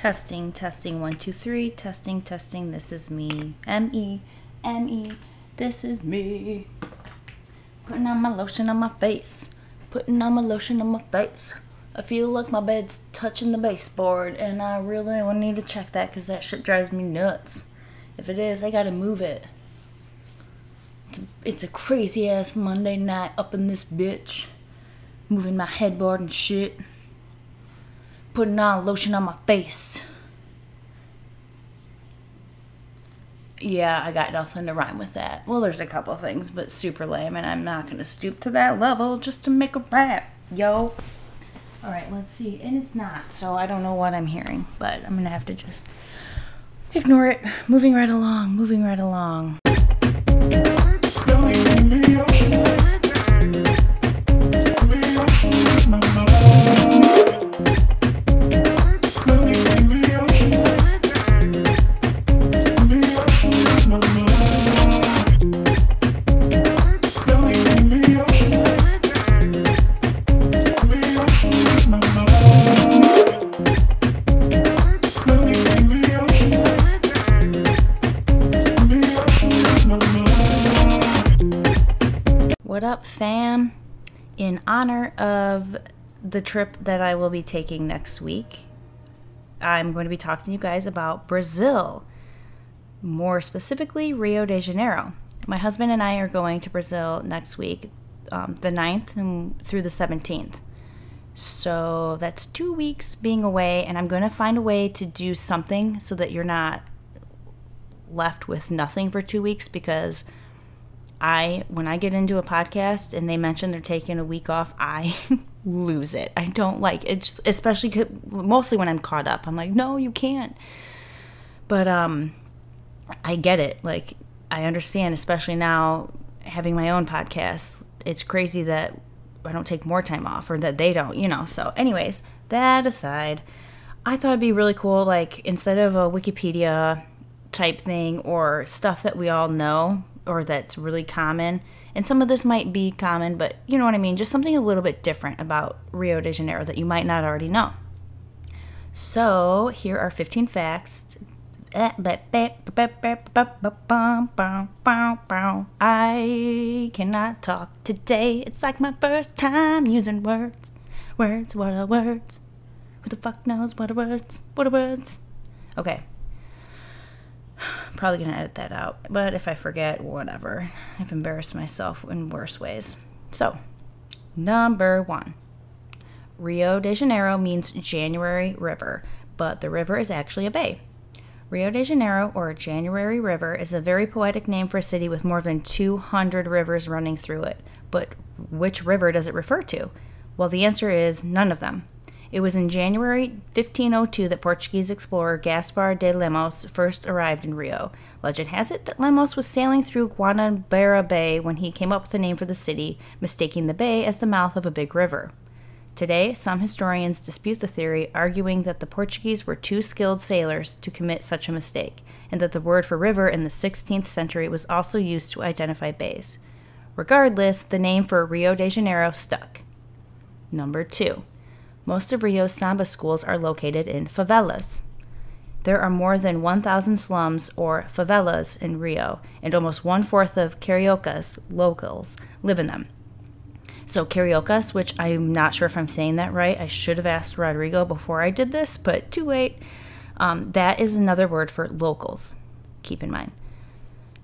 Testing, testing, one, two, three. Testing, testing. This is me. M E, M E. This is me. Putting on my lotion on my face. Putting on my lotion on my face. I feel like my bed's touching the baseboard, and I really need to check that because that shit drives me nuts. If it is, I gotta move it. It's a, it's a crazy ass Monday night up in this bitch. Moving my headboard and shit putting on lotion on my face. Yeah, I got nothing to rhyme with that. Well, there's a couple things, but super lame, and I'm not gonna stoop to that level just to make a rap, yo. All right, let's see. And it's not, so I don't know what I'm hearing, but I'm gonna have to just ignore it. Moving right along, moving right along. Up, fam? In honor of the trip that I will be taking next week, I'm going to be talking to you guys about Brazil, more specifically, Rio de Janeiro. My husband and I are going to Brazil next week, um, the 9th and through the 17th. So that's two weeks being away, and I'm going to find a way to do something so that you're not left with nothing for two weeks because I when I get into a podcast and they mention they're taking a week off, I lose it. I don't like it, especially mostly when I'm caught up. I'm like, no, you can't. But um, I get it. Like I understand, especially now having my own podcast. It's crazy that I don't take more time off or that they don't, you know. So, anyways, that aside, I thought it'd be really cool. Like instead of a Wikipedia type thing or stuff that we all know or that's really common. And some of this might be common, but you know what I mean? Just something a little bit different about Rio de Janeiro that you might not already know. So, here are 15 facts. I cannot talk today. It's like my first time using words. Words, what are words? Who the fuck knows what are words? What are words? Okay, Probably gonna edit that out, but if I forget, whatever. I've embarrassed myself in worse ways. So, number one Rio de Janeiro means January River, but the river is actually a bay. Rio de Janeiro, or January River, is a very poetic name for a city with more than 200 rivers running through it. But which river does it refer to? Well, the answer is none of them. It was in January 1502 that Portuguese explorer Gaspar de Lemos first arrived in Rio. Legend has it that Lemos was sailing through Guanabara Bay when he came up with the name for the city, mistaking the bay as the mouth of a big river. Today, some historians dispute the theory, arguing that the Portuguese were too skilled sailors to commit such a mistake, and that the word for river in the 16th century was also used to identify bays. Regardless, the name for Rio de Janeiro stuck. Number 2. Most of Rio's Samba schools are located in favelas. There are more than 1,000 slums or favelas in Rio, and almost one fourth of Cariocas locals live in them. So, Cariocas, which I'm not sure if I'm saying that right, I should have asked Rodrigo before I did this, but too late. Um, that is another word for locals. Keep in mind.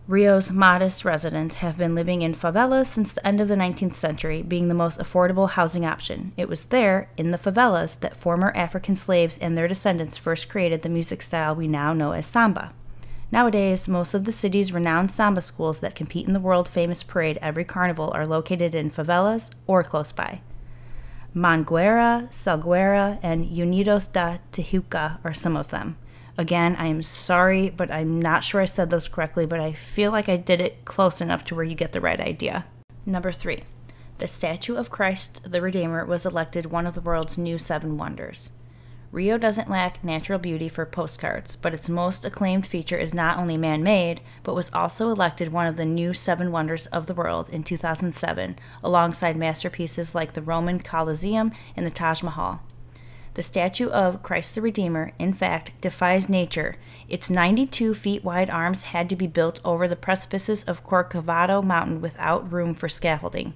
Rio's modest residents have been living in favelas since the end of the 19th century, being the most affordable housing option. It was there, in the favelas, that former African slaves and their descendants first created the music style we now know as samba. Nowadays, most of the city's renowned samba schools that compete in the world famous parade every carnival are located in favelas or close by. Mangueira, Salgueira, and Unidos da Tijuca are some of them. Again, I am sorry, but I'm not sure I said those correctly, but I feel like I did it close enough to where you get the right idea. Number three, the statue of Christ the Redeemer was elected one of the world's new seven wonders. Rio doesn't lack natural beauty for postcards, but its most acclaimed feature is not only man made, but was also elected one of the new seven wonders of the world in 2007, alongside masterpieces like the Roman Colosseum and the Taj Mahal. The statue of Christ the Redeemer, in fact, defies nature. Its 92 feet wide arms had to be built over the precipices of Corcovado Mountain without room for scaffolding.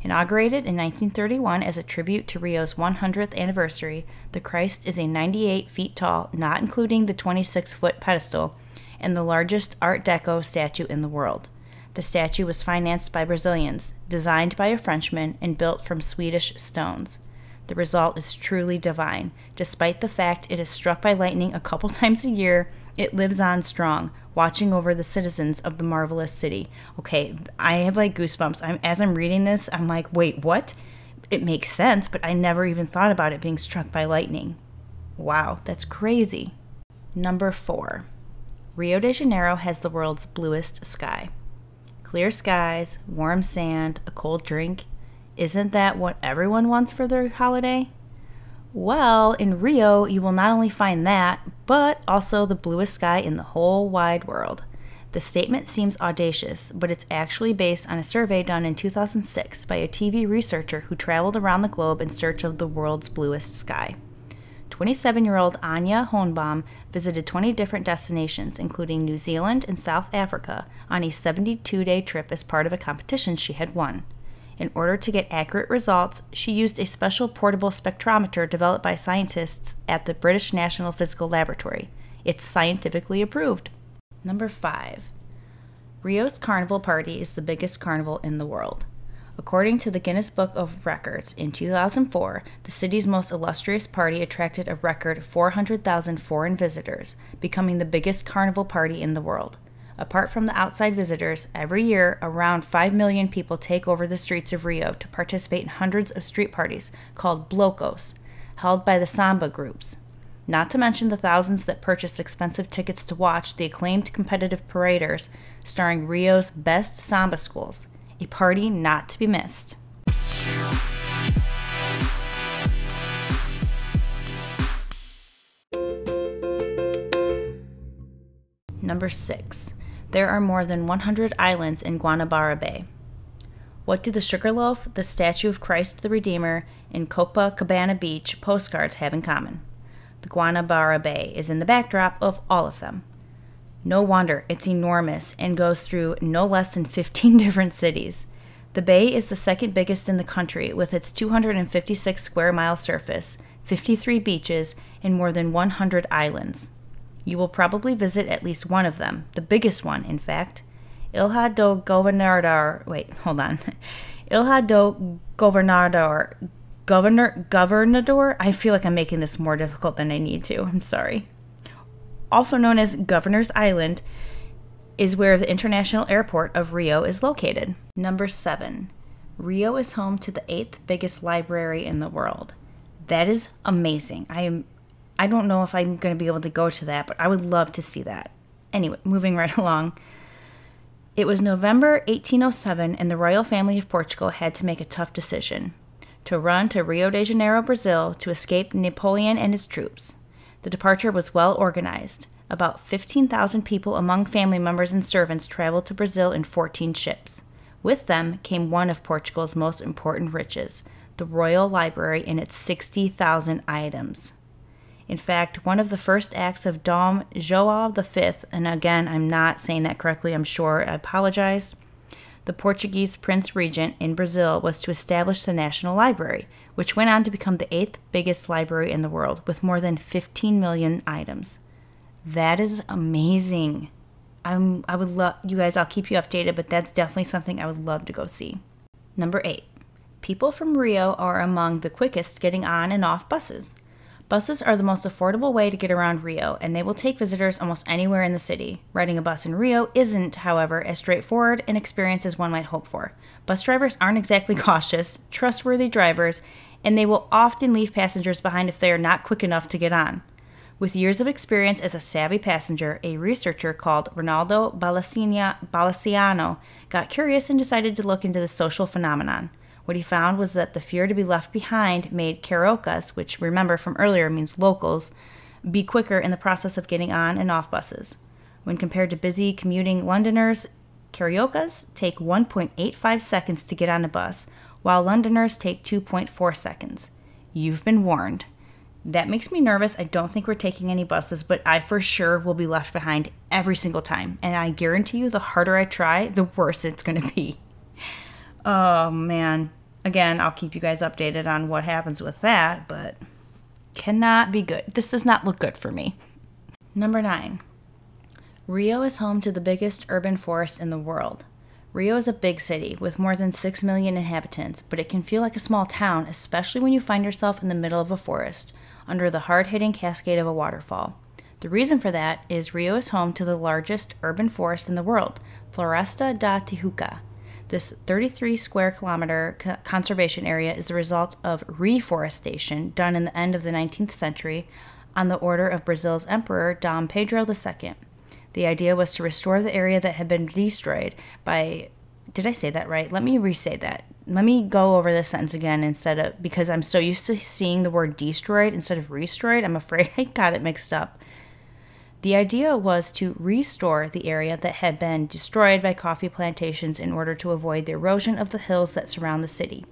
Inaugurated in 1931 as a tribute to Rio's 100th anniversary, the Christ is a 98 feet tall, not including the 26 foot pedestal, and the largest Art Deco statue in the world. The statue was financed by Brazilians, designed by a Frenchman, and built from Swedish stones. The result is truly divine. Despite the fact it is struck by lightning a couple times a year, it lives on strong, watching over the citizens of the marvelous city. Okay, I have like goosebumps. I'm as I'm reading this, I'm like, wait, what? It makes sense, but I never even thought about it being struck by lightning. Wow, that's crazy. Number 4. Rio de Janeiro has the world's bluest sky. Clear skies, warm sand, a cold drink. Isn't that what everyone wants for their holiday? Well, in Rio, you will not only find that, but also the bluest sky in the whole wide world. The statement seems audacious, but it's actually based on a survey done in 2006 by a TV researcher who traveled around the globe in search of the world's bluest sky. 27 year old Anya Hohenbaum visited 20 different destinations, including New Zealand and South Africa, on a 72 day trip as part of a competition she had won. In order to get accurate results, she used a special portable spectrometer developed by scientists at the British National Physical Laboratory. It's scientifically approved. Number 5. Rio's Carnival Party is the biggest carnival in the world. According to the Guinness Book of Records, in 2004, the city's most illustrious party attracted a record 400,000 foreign visitors, becoming the biggest carnival party in the world. Apart from the outside visitors, every year around 5 million people take over the streets of Rio to participate in hundreds of street parties called blocos, held by the samba groups. Not to mention the thousands that purchase expensive tickets to watch the acclaimed competitive paraders starring Rio's best samba schools, a party not to be missed. Number 6. There are more than 100 islands in Guanabara Bay. What do the Sugarloaf, the Statue of Christ the Redeemer, and Copacabana Beach postcards have in common? The Guanabara Bay is in the backdrop of all of them. No wonder it's enormous and goes through no less than 15 different cities. The bay is the second biggest in the country with its 256 square mile surface, 53 beaches, and more than 100 islands. You will probably visit at least one of them, the biggest one, in fact. Ilha do Governador. Wait, hold on. Ilha do Governador. Governor Governador. I feel like I'm making this more difficult than I need to. I'm sorry. Also known as Governor's Island, is where the International Airport of Rio is located. Number seven. Rio is home to the eighth biggest library in the world. That is amazing. I am I don't know if I'm going to be able to go to that, but I would love to see that. Anyway, moving right along. It was November 1807, and the royal family of Portugal had to make a tough decision to run to Rio de Janeiro, Brazil, to escape Napoleon and his troops. The departure was well organized. About 15,000 people among family members and servants traveled to Brazil in 14 ships. With them came one of Portugal's most important riches, the Royal Library and its 60,000 items. In fact, one of the first acts of Dom João V, and again, I'm not saying that correctly, I'm sure, I apologize, the Portuguese Prince Regent in Brazil was to establish the National Library, which went on to become the eighth biggest library in the world with more than 15 million items. That is amazing. I'm, I would love, you guys, I'll keep you updated, but that's definitely something I would love to go see. Number eight, people from Rio are among the quickest getting on and off buses. Buses are the most affordable way to get around Rio, and they will take visitors almost anywhere in the city. Riding a bus in Rio isn't, however, as straightforward an experience as one might hope for. Bus drivers aren't exactly cautious, trustworthy drivers, and they will often leave passengers behind if they are not quick enough to get on. With years of experience as a savvy passenger, a researcher called Ronaldo Balassiano got curious and decided to look into the social phenomenon. What he found was that the fear to be left behind made cariocas, which remember from earlier means locals, be quicker in the process of getting on and off buses. When compared to busy commuting Londoners, cariocas take 1.85 seconds to get on a bus, while Londoners take 2.4 seconds. You've been warned. That makes me nervous. I don't think we're taking any buses, but I for sure will be left behind every single time. And I guarantee you, the harder I try, the worse it's going to be. Oh, man. Again, I'll keep you guys updated on what happens with that, but cannot be good. This does not look good for me. Number nine. Rio is home to the biggest urban forest in the world. Rio is a big city with more than 6 million inhabitants, but it can feel like a small town, especially when you find yourself in the middle of a forest, under the hard hitting cascade of a waterfall. The reason for that is Rio is home to the largest urban forest in the world, Floresta da Tijuca. This 33 square kilometer conservation area is the result of reforestation done in the end of the 19th century on the order of Brazil's Emperor Dom Pedro II. The idea was to restore the area that had been destroyed by. Did I say that right? Let me re say that. Let me go over this sentence again instead of. Because I'm so used to seeing the word destroyed instead of restored, I'm afraid I got it mixed up. The idea was to restore the area that had been destroyed by coffee plantations in order to avoid the erosion of the hills that surround the city.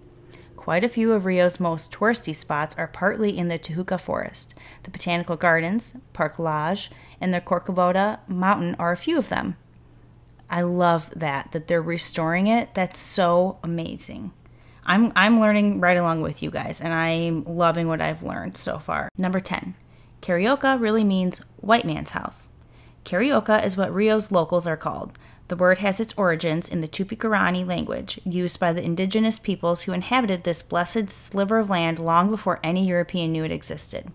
Quite a few of Rio's most touristy spots are partly in the Tijuca Forest. The Botanical Gardens, Park Lage, and the Corcovado Mountain are a few of them. I love that that they're restoring it. That's so amazing. I'm I'm learning right along with you guys and I'm loving what I've learned so far. Number 10. Carioca really means white man's house. Carioca is what Rio's locals are called. The word has its origins in the Tupi-Guarani language, used by the indigenous peoples who inhabited this blessed sliver of land long before any European knew it existed.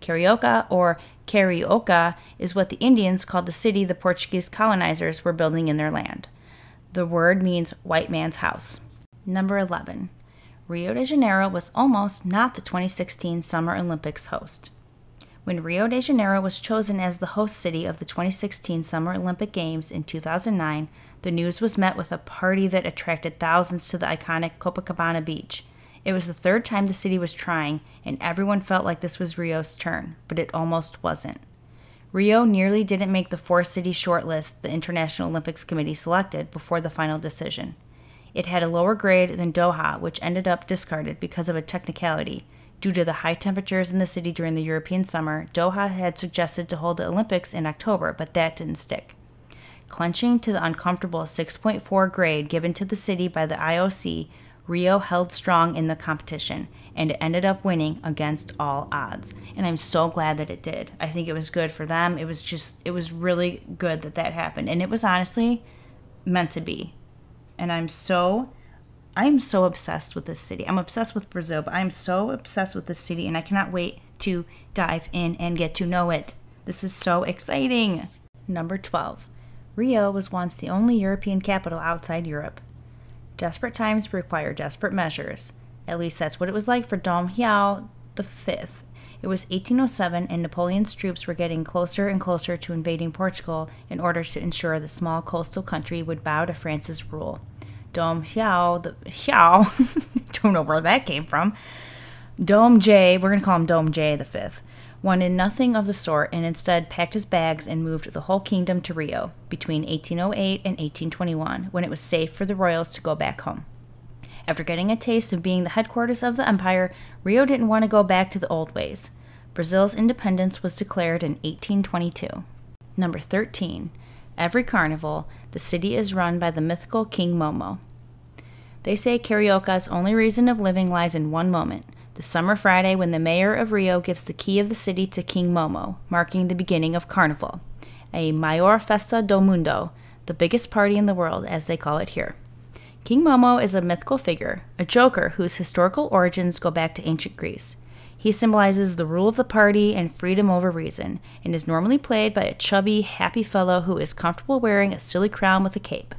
Carioca, or Carioca, is what the Indians called the city the Portuguese colonizers were building in their land. The word means white man's house. Number 11. Rio de Janeiro was almost not the 2016 Summer Olympics host. When Rio de Janeiro was chosen as the host city of the 2016 Summer Olympic Games in 2009, the news was met with a party that attracted thousands to the iconic Copacabana beach. It was the third time the city was trying, and everyone felt like this was Rio's turn, but it almost wasn't. Rio nearly didn't make the four city shortlist the International Olympics Committee selected before the final decision. It had a lower grade than Doha, which ended up discarded because of a technicality, Due to the high temperatures in the city during the European summer, Doha had suggested to hold the Olympics in October, but that didn't stick. Clenching to the uncomfortable 6.4 grade given to the city by the IOC, Rio held strong in the competition and ended up winning against all odds. And I'm so glad that it did. I think it was good for them. It was just, it was really good that that happened. And it was honestly meant to be. And I'm so I'm so obsessed with this city. I'm obsessed with Brazil, but I'm so obsessed with this city and I cannot wait to dive in and get to know it. This is so exciting. Number 12. Rio was once the only European capital outside Europe. Desperate times require desperate measures. At least that's what it was like for Dom João V. It was 1807, and Napoleon's troops were getting closer and closer to invading Portugal in order to ensure the small coastal country would bow to France's rule. Dom Xiao, the Xiao, don't know where that came from. Dom J, we're going to call him Dom J the fifth, wanted nothing of the sort and instead packed his bags and moved the whole kingdom to Rio between 1808 and 1821 when it was safe for the royals to go back home. After getting a taste of being the headquarters of the empire, Rio didn't want to go back to the old ways. Brazil's independence was declared in 1822. Number 13. Every carnival, the city is run by the mythical King Momo. They say Carioca's only reason of living lies in one moment the summer Friday when the mayor of Rio gives the key of the city to King Momo, marking the beginning of Carnival, a Maior Festa do Mundo, the biggest party in the world, as they call it here. King Momo is a mythical figure, a joker whose historical origins go back to ancient Greece. He symbolizes the rule of the party and freedom over reason, and is normally played by a chubby, happy fellow who is comfortable wearing a silly crown with a cape.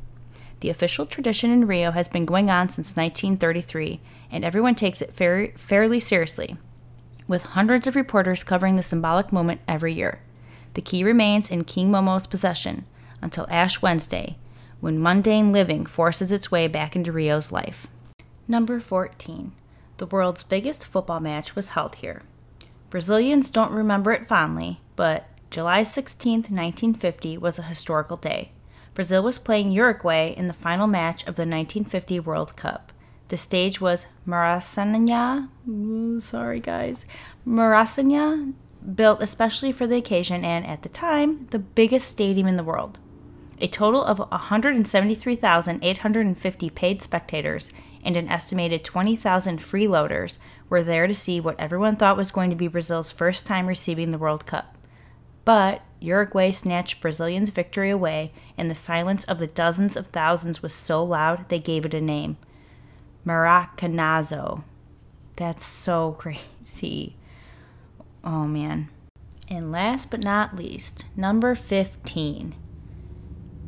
The official tradition in Rio has been going on since 1933, and everyone takes it fair, fairly seriously, with hundreds of reporters covering the symbolic moment every year. The key remains in King Momo's possession until Ash Wednesday, when mundane living forces its way back into Rio's life. Number 14. The world's biggest football match was held here. Brazilians don't remember it fondly, but July 16, 1950 was a historical day. Brazil was playing Uruguay in the final match of the 1950 World Cup. The stage was Maracanã. Mm, sorry, guys. Maracanã, built especially for the occasion and at the time, the biggest stadium in the world. A total of 173,850 paid spectators and an estimated 20,000 freeloaders were there to see what everyone thought was going to be Brazil's first time receiving the World Cup. But Uruguay snatched Brazilians' victory away, and the silence of the dozens of thousands was so loud they gave it a name Maracanazo. That's so crazy. Oh man. And last but not least, number 15.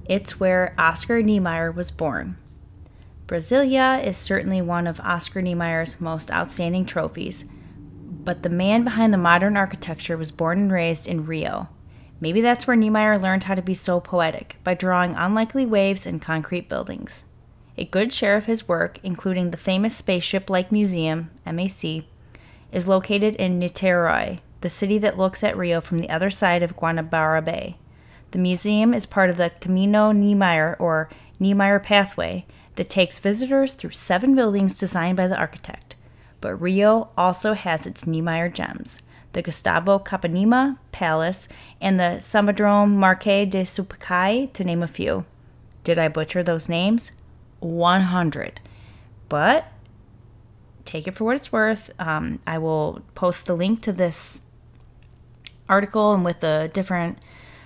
It's where Oscar Niemeyer was born. Brasilia is certainly one of Oscar Niemeyer's most outstanding trophies, but the man behind the modern architecture was born and raised in Rio. Maybe that's where Niemeyer learned how to be so poetic, by drawing unlikely waves and concrete buildings. A good share of his work, including the famous spaceship like museum, MAC, is located in Niterói, the city that looks at Rio from the other side of Guanabara Bay. The museum is part of the Caminho Niemeyer or Niemeyer Pathway that takes visitors through seven buildings designed by the architect. But Rio also has its Niemeyer gems the Gustavo Capanema Palace and the Sambódromo Marquês de Sapucaí, to name a few. Did I butcher those names? 100. But take it for what it's worth. Um, I will post the link to this article and with the different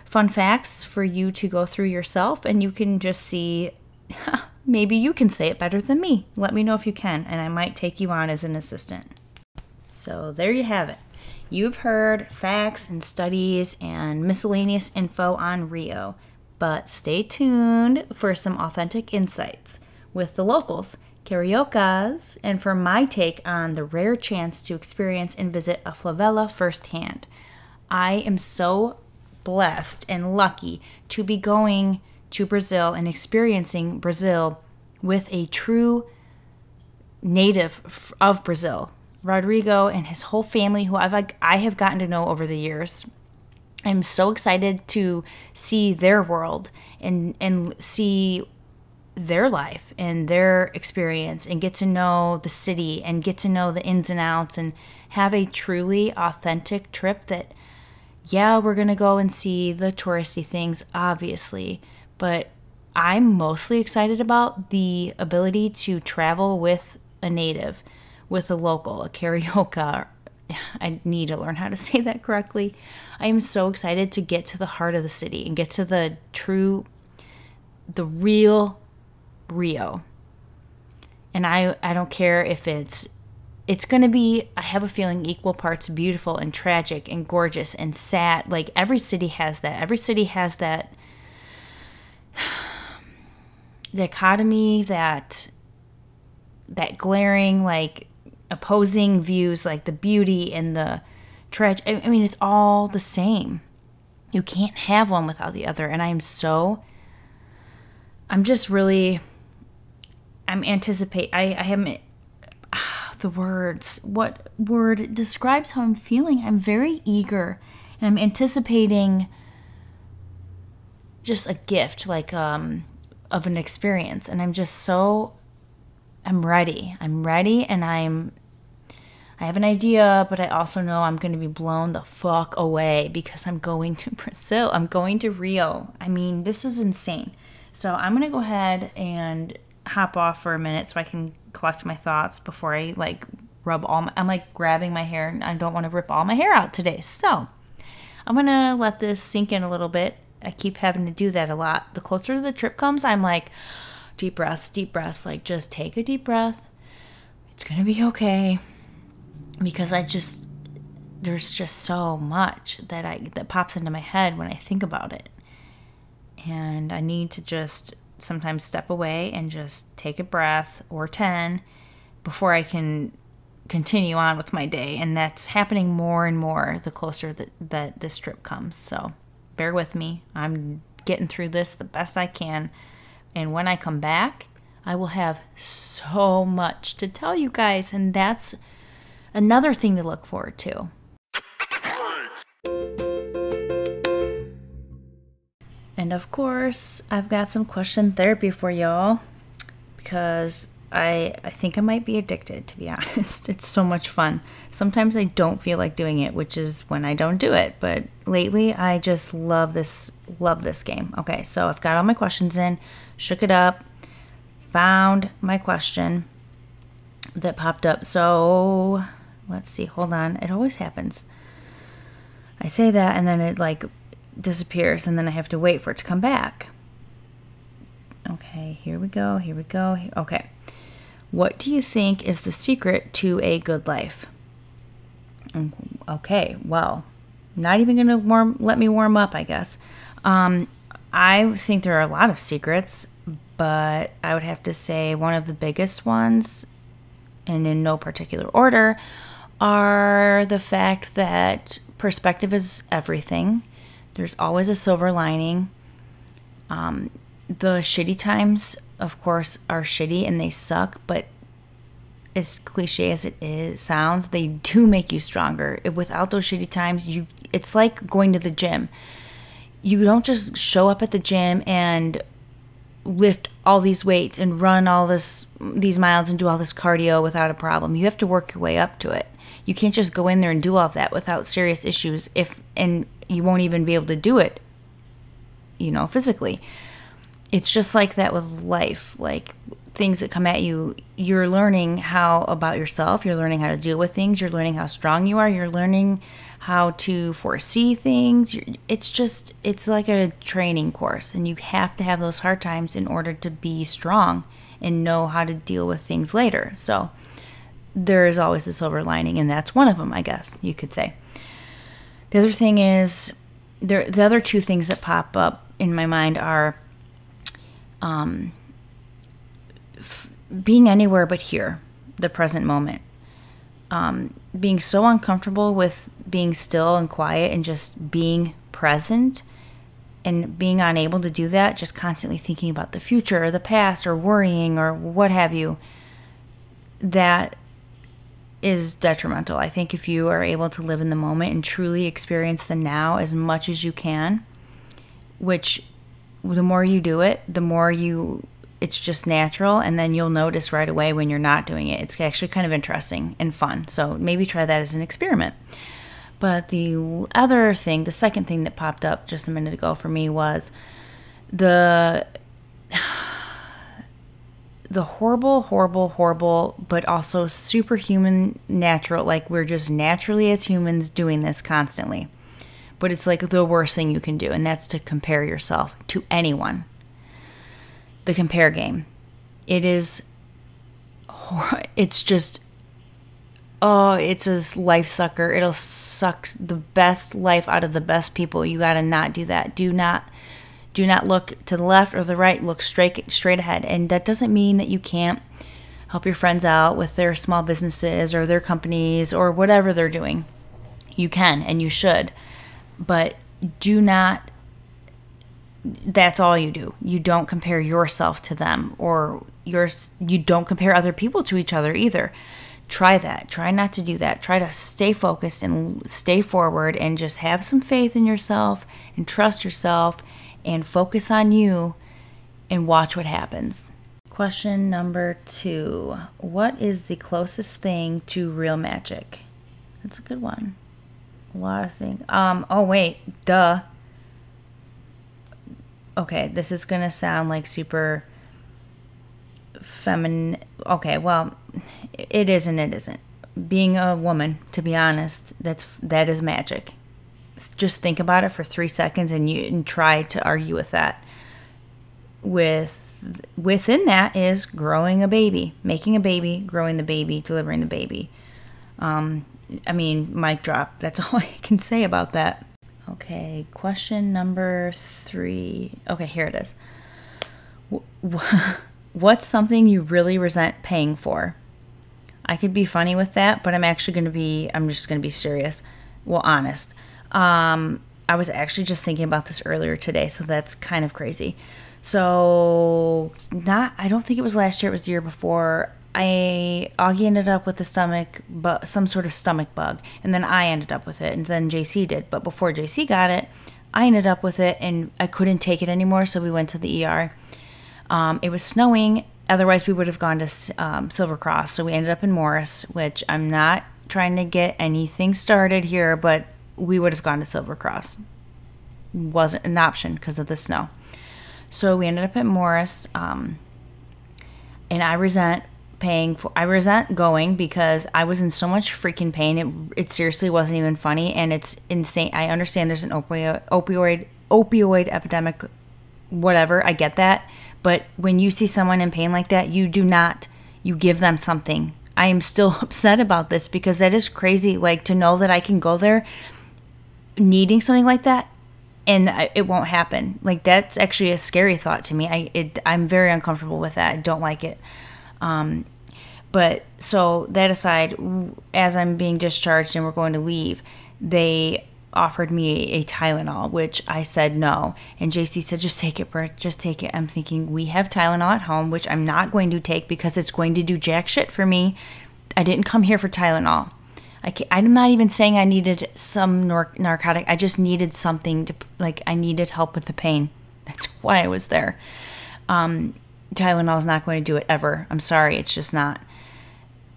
fun facts for you to go through yourself, and you can just see. Maybe you can say it better than me. Let me know if you can, and I might take you on as an assistant. So there you have it. You've heard facts and studies and miscellaneous info on Rio, but stay tuned for some authentic insights with the locals, Cariocas, and for my take on the rare chance to experience and visit a favela firsthand. I am so blessed and lucky to be going to Brazil and experiencing Brazil with a true native of Brazil, Rodrigo and his whole family, who I've I have gotten to know over the years. I'm so excited to see their world and and see their life and their experience and get to know the city and get to know the ins and outs and have a truly authentic trip that yeah, we're going to go and see the touristy things obviously, but I'm mostly excited about the ability to travel with a native, with a local, a carioca. I need to learn how to say that correctly. I am so excited to get to the heart of the city and get to the true, the real Rio. And I, I don't care if it's it's going to be i have a feeling equal parts beautiful and tragic and gorgeous and sad like every city has that every city has that dichotomy that that glaring like opposing views like the beauty and the tragic i mean it's all the same. You can't have one without the other. And i am so i'm just really i'm anticipate i i am the words what word describes how i'm feeling. I'm very eager and i'm anticipating just a gift like um of an experience. And i'm just so i'm ready. I'm ready and i'm i have an idea but i also know i'm going to be blown the fuck away because i'm going to brazil. I'm going to rio. I mean this is insane. So i'm going to go ahead and hop off for a minute so i can collect my thoughts before i like rub all my, i'm like grabbing my hair. And i don't want to rip all my hair out today. So i'm going to let this sink in a little bit. I keep having to do that a lot. The closer the trip comes, I'm like, deep breaths, deep breaths. Like, just take a deep breath. It's going to be okay. Because I just, there's just so much that I that pops into my head when I think about it. And I need to just sometimes step away and just take a breath or 10 before I can continue on with my day. And that's happening more and more the closer that, that this trip comes. So, bear with me. I'm getting through this the best I can. And when I come back, I will have so much to tell you guys. And that's another thing to look forward to. And of course, I've got some question therapy for y'all because I, I think I might be addicted, to be honest. It's so much fun. Sometimes I don't feel like doing it, which is when I don't do it. But lately, I just love this love this game. Okay, so I've got all my questions in, shook it up, found my question that popped up. So let's see. Hold on. It always happens. I say that, and then it like disappears, and then I have to wait for it to come back. Okay, here we go. Here we go. Okay. What do you think is the secret to a good life? Mm, okay, well, not even going to warm let me warm up, I guess. Um, I think there are a lot of secrets, but I would have to say one of the biggest ones, and in no particular order, are the fact that perspective is everything. There's always a silver lining. Um, the shitty times, of course, are shitty and they suck, but as cliche as it is sounds, they do make you stronger. Without those shitty times, you it's like going to the gym. You don't just show up at the gym and lift all these weights and run all this these miles and do all this cardio without a problem. You have to work your way up to it. You can't just go in there and do all of that without serious issues if and you won't even be able to do it you know physically it's just like that with life like things that come at you you're learning how about yourself. You're learning how to deal with things. You're learning how strong you are. You're learning how to foresee things. It's just it's like a training course and you have to have those hard times in order to be strong and know how to deal with things later. So there is always the silver lining and that's one of them i guess you could say. The other thing is there the other two things that pop up in my mind are um, f- being anywhere but here, the present moment. Um, being so uncomfortable with being still and quiet and just being present and being unable to do that, just constantly thinking about the future or the past or worrying or what have you, that is detrimental. I think if you are able to live in the moment and truly experience the now as much as you can, which the more you do it, the more you it's just natural and then you'll notice right away when you're not doing it. It's actually kind of interesting and fun. So maybe try that as an experiment. But the other thing, the second thing that popped up just a minute ago for me was the the horrible, horrible, horrible, but also superhuman natural like we're just naturally as humans doing this constantly but it's like the worst thing you can do, and that's to compare yourself to anyone. The compare game. It is, it's just, oh, it's a life sucker. It'll suck the best life out of the best people. You got to not do that. Do not. Do not look to the left or the right. Look straight straight ahead. And that doesn't mean that you can't help your friends out with their small businesses or their companies or whatever they're doing. You can and you should but do not that's all you do. You don't compare yourself to them or your you don't compare other people to each other either. Try that. Try not to do that. Try to stay focused and stay forward and just have some faith in yourself and trust yourself and focus on you and watch what happens. Question number 2. What is the closest thing to real magic? That's a good one. A lot of things. Um, oh wait, duh. Okay, this is gonna sound like super feminine. Okay, well, it is and it isn't. Being a woman, to be honest, that's that is magic. Just think about it for three seconds and you and try to argue with that. With within that is growing a baby, making a baby, growing the baby, delivering the baby. Um, I mean, mic drop. That's all I can say about that. Okay, question number three. Okay, here it is. What's something you really resent paying for? I could be funny with that, but I'm actually going to be, I'm just going to be serious. Well, honest. Um, I was actually just thinking about this earlier today, so that's kind of crazy. So, not, I don't think it was last year, it was the year before. I Augie ended up with the stomach, but some sort of stomach bug, and then I ended up with it, and then JC did. But before JC got it, I ended up with it, and I couldn't take it anymore, so we went to the ER. Um, it was snowing otherwise, we would have gone to um, Silver Cross. So we ended up in Morris, which I'm not trying to get anything started here, but we would have gone to Silver Cross. Wasn't an option because of the snow. So we ended up at Morris, um, and I resent paying for. I resent going because I was in so much freaking pain. It it seriously wasn't even funny, and it's insane. I understand there's an opioid opioid opioid epidemic, whatever. I get that, but when you see someone in pain like that, you do not. You give them something. I am still upset about this because that is crazy. Like to know that I can go there needing something like that and it won't happen. Like that's actually a scary thought to me. I it, I'm very uncomfortable with that. I don't like it. Um, but so that aside, as I'm being discharged and we're going to leave, they offered me a Tylenol, which I said no. And JC said, just take it, Bert, just take it. I'm thinking, we have Tylenol at home, which I'm not going to take because it's going to do jack shit for me. I didn't come here for Tylenol. I I'm not even saying I needed some nor- narcotic. I just needed something to, like, I needed help with the pain. That's why I was there. Um, Tylenol is not going to do it ever. I'm sorry, it's just not.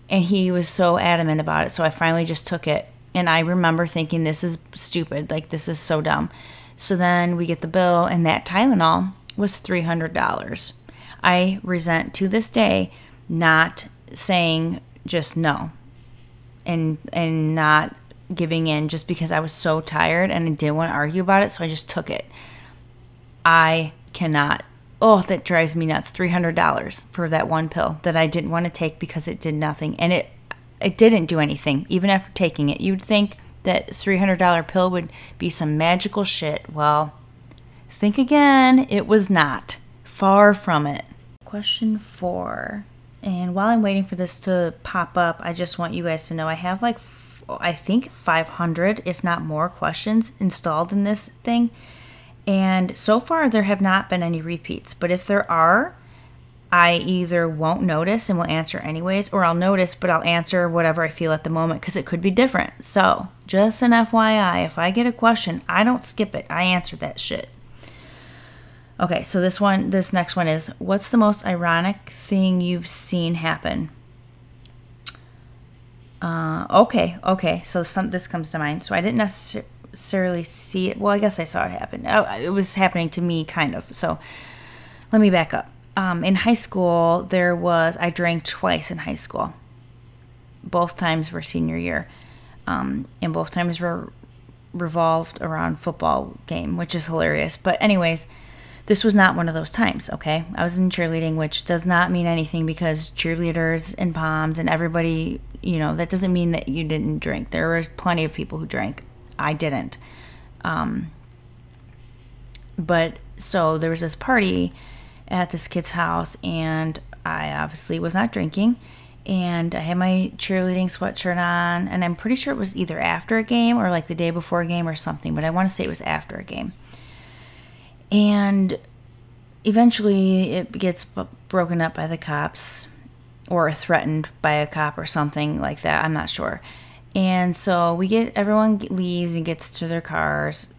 And he was so adamant about it. So I finally just took it. And I remember thinking, this is stupid. Like, this is so dumb. So then we get the bill, and that Tylenol was $300. I resent to this day not saying just no and and not giving in just because I was so tired and I didn't want to argue about it, so I just took it. I cannot. Oh, that drives me nuts. $300 for that one pill that I didn't want to take because it did nothing. And it it didn't do anything even after taking it. You'd think that $300 pill would be some magical shit. Well, think again, it was not. Far from it. Question 4. And while I'm waiting for this to pop up, I just want you guys to know I have like, I think 500, if not more, questions installed in this thing. And so far, there have not been any repeats. But if there are, I either won't notice and will answer anyways, or I'll notice, but I'll answer whatever I feel at the moment because it could be different. So, just an FYI, if I get a question, I don't skip it, I answer that shit. Okay, so this one, this next one is what's the most ironic thing you've seen happen? Uh, okay, okay. So some this comes to mind. So I didn't necessarily see it. Well, I guess I saw it happen. Oh, it was happening to me, kind of. So let me back up. Um, in high school, there was I drank twice in high school. Both times were senior year, um, and both times were revolved around football game, which is hilarious. But anyways this was not one of those times, okay? I was in cheerleading, which does not mean anything because cheerleaders and poms and everybody, you know, that doesn't mean that you didn't drink. There were plenty of people who drank. I didn't. Um, but so there was this party at this kid's house, and I obviously was not drinking. And I had my cheerleading sweatshirt on, and I'm pretty sure it was either after a game or like the day before a game or something, but I want to say it was after a game and eventually it gets broken up by the cops or threatened by a cop or something like that. I'm not sure. And so we get everyone leaves and gets to their cars.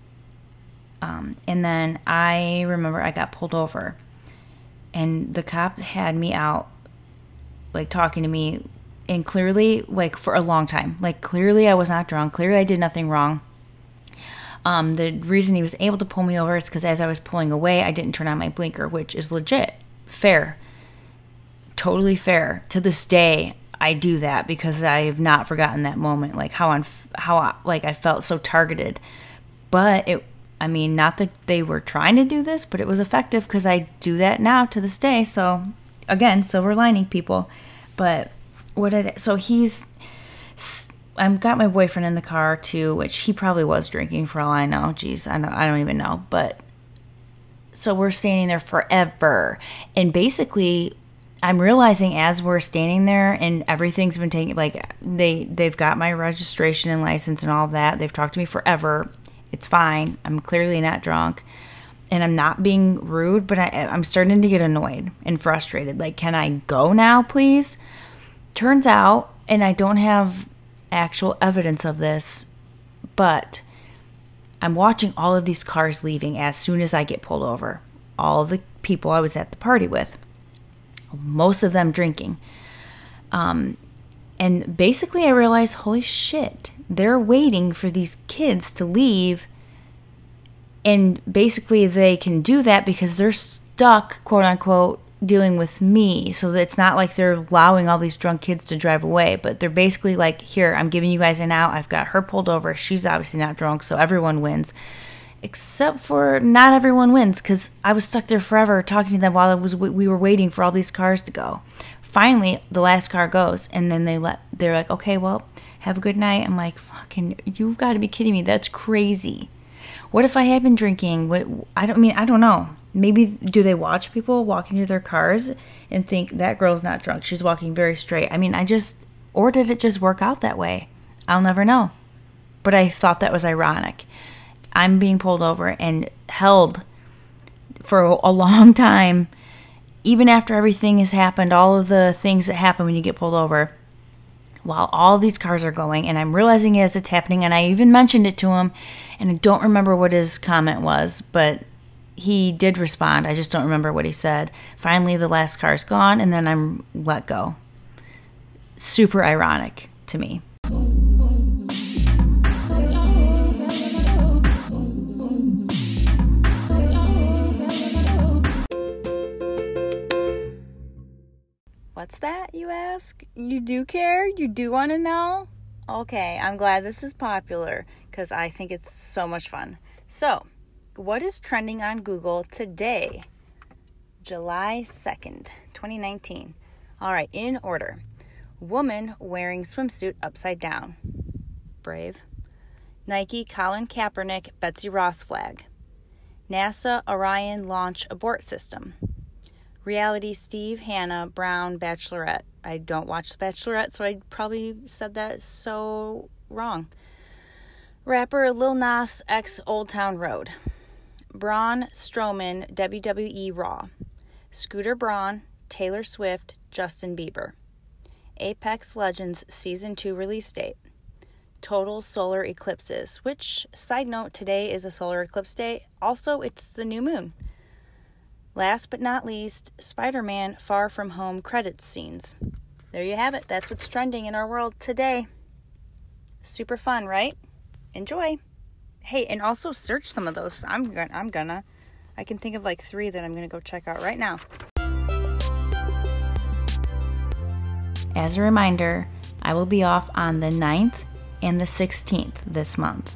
Um, and then I remember I got pulled over, and the cop had me out, like talking to me, and clearly, like for a long time. Like clearly, I was not drunk. Clearly, I did nothing wrong. Um, the reason he was able to pull me over is because as I was pulling away, I didn't turn on my blinker, which is legit, fair, totally fair. To this day, I do that because I have not forgotten that moment, like how on how I, like I felt so targeted. But it, I mean, not that they were trying to do this, but it was effective because I do that now to this day. So again, silver lining, people. But what did so he's I've got my boyfriend in the car too, which he probably was drinking for all I know. Jeez, I don't, I don't even know. But so we're standing there forever, and basically, I'm realizing as we're standing there and everything's been taken, like they they've got my registration and license and all that. They've talked to me forever. It's fine. I'm clearly not drunk, and I'm not being rude, but I, I'm starting to get annoyed and frustrated. Like, can I go now, please? Turns out, and I don't have actual evidence of this, but I'm watching all of these cars leaving as soon as I get pulled over. All the people I was at the party with. Most of them drinking. Um, and basically, I realized, holy shit, they're waiting for these kids to leave. And basically, they can do that because they're stuck, quote unquote, dealing with me. So it's not like they're allowing all these drunk kids to drive away, but they're basically like, here, I'm giving you guys an out. I've got her pulled over. She's obviously not drunk, so everyone wins. Except for not everyone wins because I was stuck there forever talking to them while I was we were waiting for all these cars to go. Finally, the last car goes, and then they let they're like, okay, well, have a good night. I'm like, fucking, you've got to be kidding me. That's crazy. What if I had been drinking? What I don't mean I don't know maybe do they watch people walking to their cars and think that girl's not drunk she's walking very straight i mean i just or did it just work out that way i'll never know but i thought that was ironic i'm being pulled over and held for a long time even after everything has happened all of the things that happen when you get pulled over while all these cars are going and i'm realizing as it's happening and i even mentioned it to him and i don't remember what his comment was but he did respond. I just don't remember what he said. Finally, the last car is gone, and then I'm let go. Super ironic to me. What's that, you ask? You do care? You do want to know? Okay, I'm glad this is popular because I think it's so much fun. So, what is trending on Google today? July 2nd, 2019. All right, in order woman wearing swimsuit upside down. Brave. Nike Colin Kaepernick Betsy Ross flag. NASA Orion launch abort system. Reality Steve Hannah Brown Bachelorette. I don't watch The Bachelorette, so I probably said that so wrong. Rapper Lil Nas X Old Town Road. Braun Strowman WWE Raw, Scooter Braun, Taylor Swift, Justin Bieber. Apex Legends Season 2 release date. Total solar eclipses, which, side note, today is a solar eclipse day. Also, it's the new moon. Last but not least, Spider Man Far From Home credits scenes. There you have it. That's what's trending in our world today. Super fun, right? Enjoy! Hey, and also search some of those. I'm gonna. I'm gonna. I can think of like three that I'm gonna go check out right now. As a reminder, I will be off on the 9th and the 16th this month.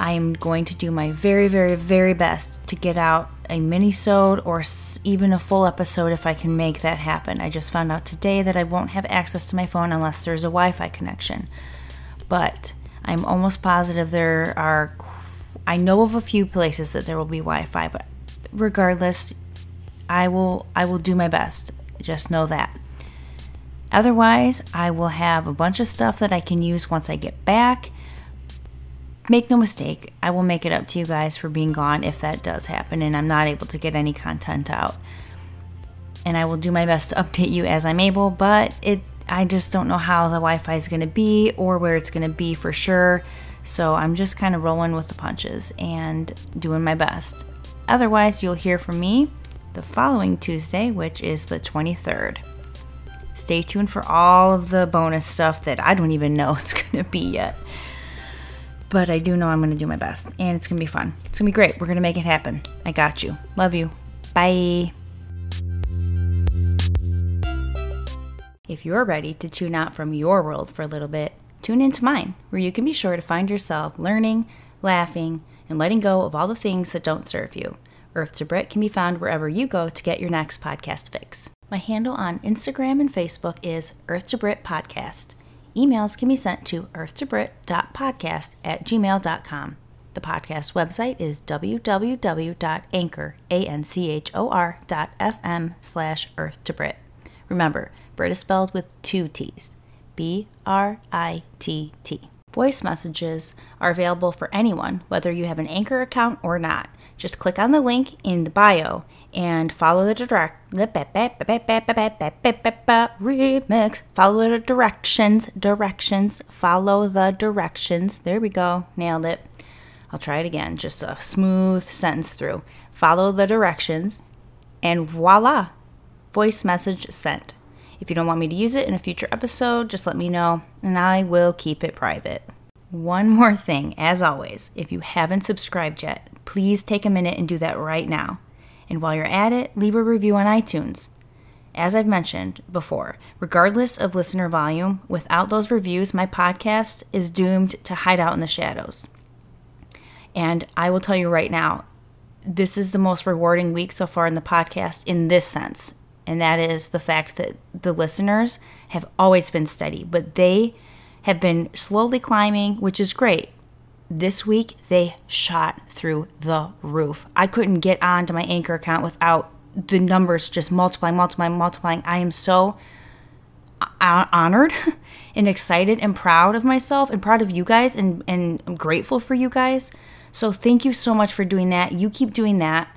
I am going to do my very, very, very best to get out a mini-sode or even a full episode if I can make that happen. I just found out today that I won't have access to my phone unless there's a Wi-Fi connection. But I'm almost positive there are I know of a few places that there will be Wi-Fi, but regardless, I will I will do my best. Just know that. Otherwise, I will have a bunch of stuff that I can use once I get back. Make no mistake, I will make it up to you guys for being gone if that does happen and I'm not able to get any content out. And I will do my best to update you as I'm able, but it I just don't know how the Wi-Fi is going to be or where it's going to be for sure. So I'm just kind of rolling with the punches and doing my best. Otherwise, you'll hear from me the following Tuesday, which is the 23rd. Stay tuned for all of the bonus stuff that I don't even know it's going to be yet. But I do know I'm going to do my best and it's going to be fun. It's going to be great. We're going to make it happen. I got you. Love you. Bye. If you're ready to tune out from your world for a little bit, tune into mine, where you can be sure to find yourself learning, laughing, and letting go of all the things that don't serve you. Earth to Brit can be found wherever you go to get your next podcast fix. My handle on Instagram and Facebook is Earth to Brit Podcast. Emails can be sent to earthtobrit.podcast at gmail.com. The podcast website is www.anchor.fm slash earth to Brit. Remember, Brit is spelled with two T's. B R I T T. Voice messages are available for anyone, whether you have an Anchor account or not. Just click on the link in the bio and follow the direct remix. Follow the directions, directions, follow the directions. There we go, nailed it. I'll try it again, just a smooth sentence through. Follow the directions, and voila, voice message sent. If you don't want me to use it in a future episode, just let me know and I will keep it private. One more thing, as always, if you haven't subscribed yet, please take a minute and do that right now. And while you're at it, leave a review on iTunes. As I've mentioned before, regardless of listener volume, without those reviews, my podcast is doomed to hide out in the shadows. And I will tell you right now, this is the most rewarding week so far in the podcast in this sense. And that is the fact that the listeners have always been steady, but they have been slowly climbing, which is great. This week, they shot through the roof. I couldn't get onto my Anchor account without the numbers just multiplying, multiplying, multiplying. I am so uh, honored and excited and proud of myself and proud of you guys and, and I'm grateful for you guys. So thank you so much for doing that. You keep doing that.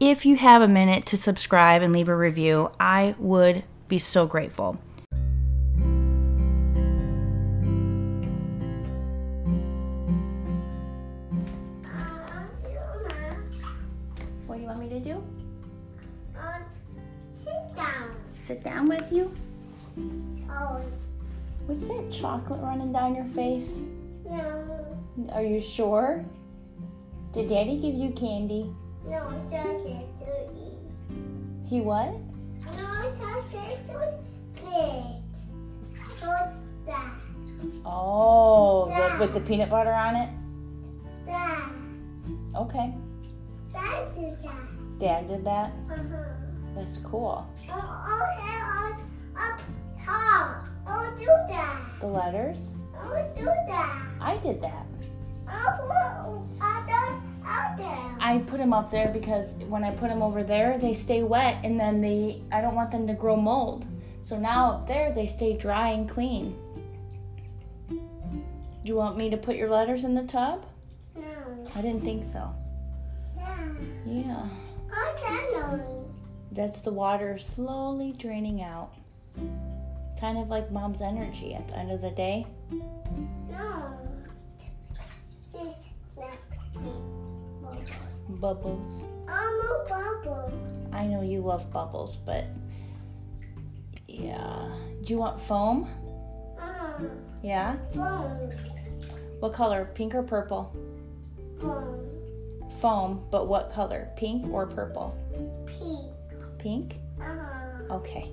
If you have a minute to subscribe and leave a review, I would be so grateful. Sit down with you? Oh, What's that chocolate running down your face? no, Are you sure? Did Daddy give you candy? no, sausage dirty. He what? No, was good. What's that? Oh, with the peanut butter on it? That. Okay. That do that. Dad did that? Uh-huh. That's cool. Oh, oh okay, up, up top. Oh, do that. The letters? Oh, do that. I did that. Oh, oh I out there. I put them up there because when I put them over there, they stay wet and then they I don't want them to grow mold. So now up there they stay dry and clean. Do you want me to put your letters in the tub? No. I didn't think so. Yeah. Yeah. That's the water slowly draining out. Kind of like mom's energy at the end of the day. No. It's not it. Bubbles. I'm a bubble. I know you love bubbles, but yeah. Do you want foam? Uh, Yeah? phones. What color? Pink or purple? Phone. Foam, but what color? Pink or purple? Pink. Pink? Uh-huh. Okay.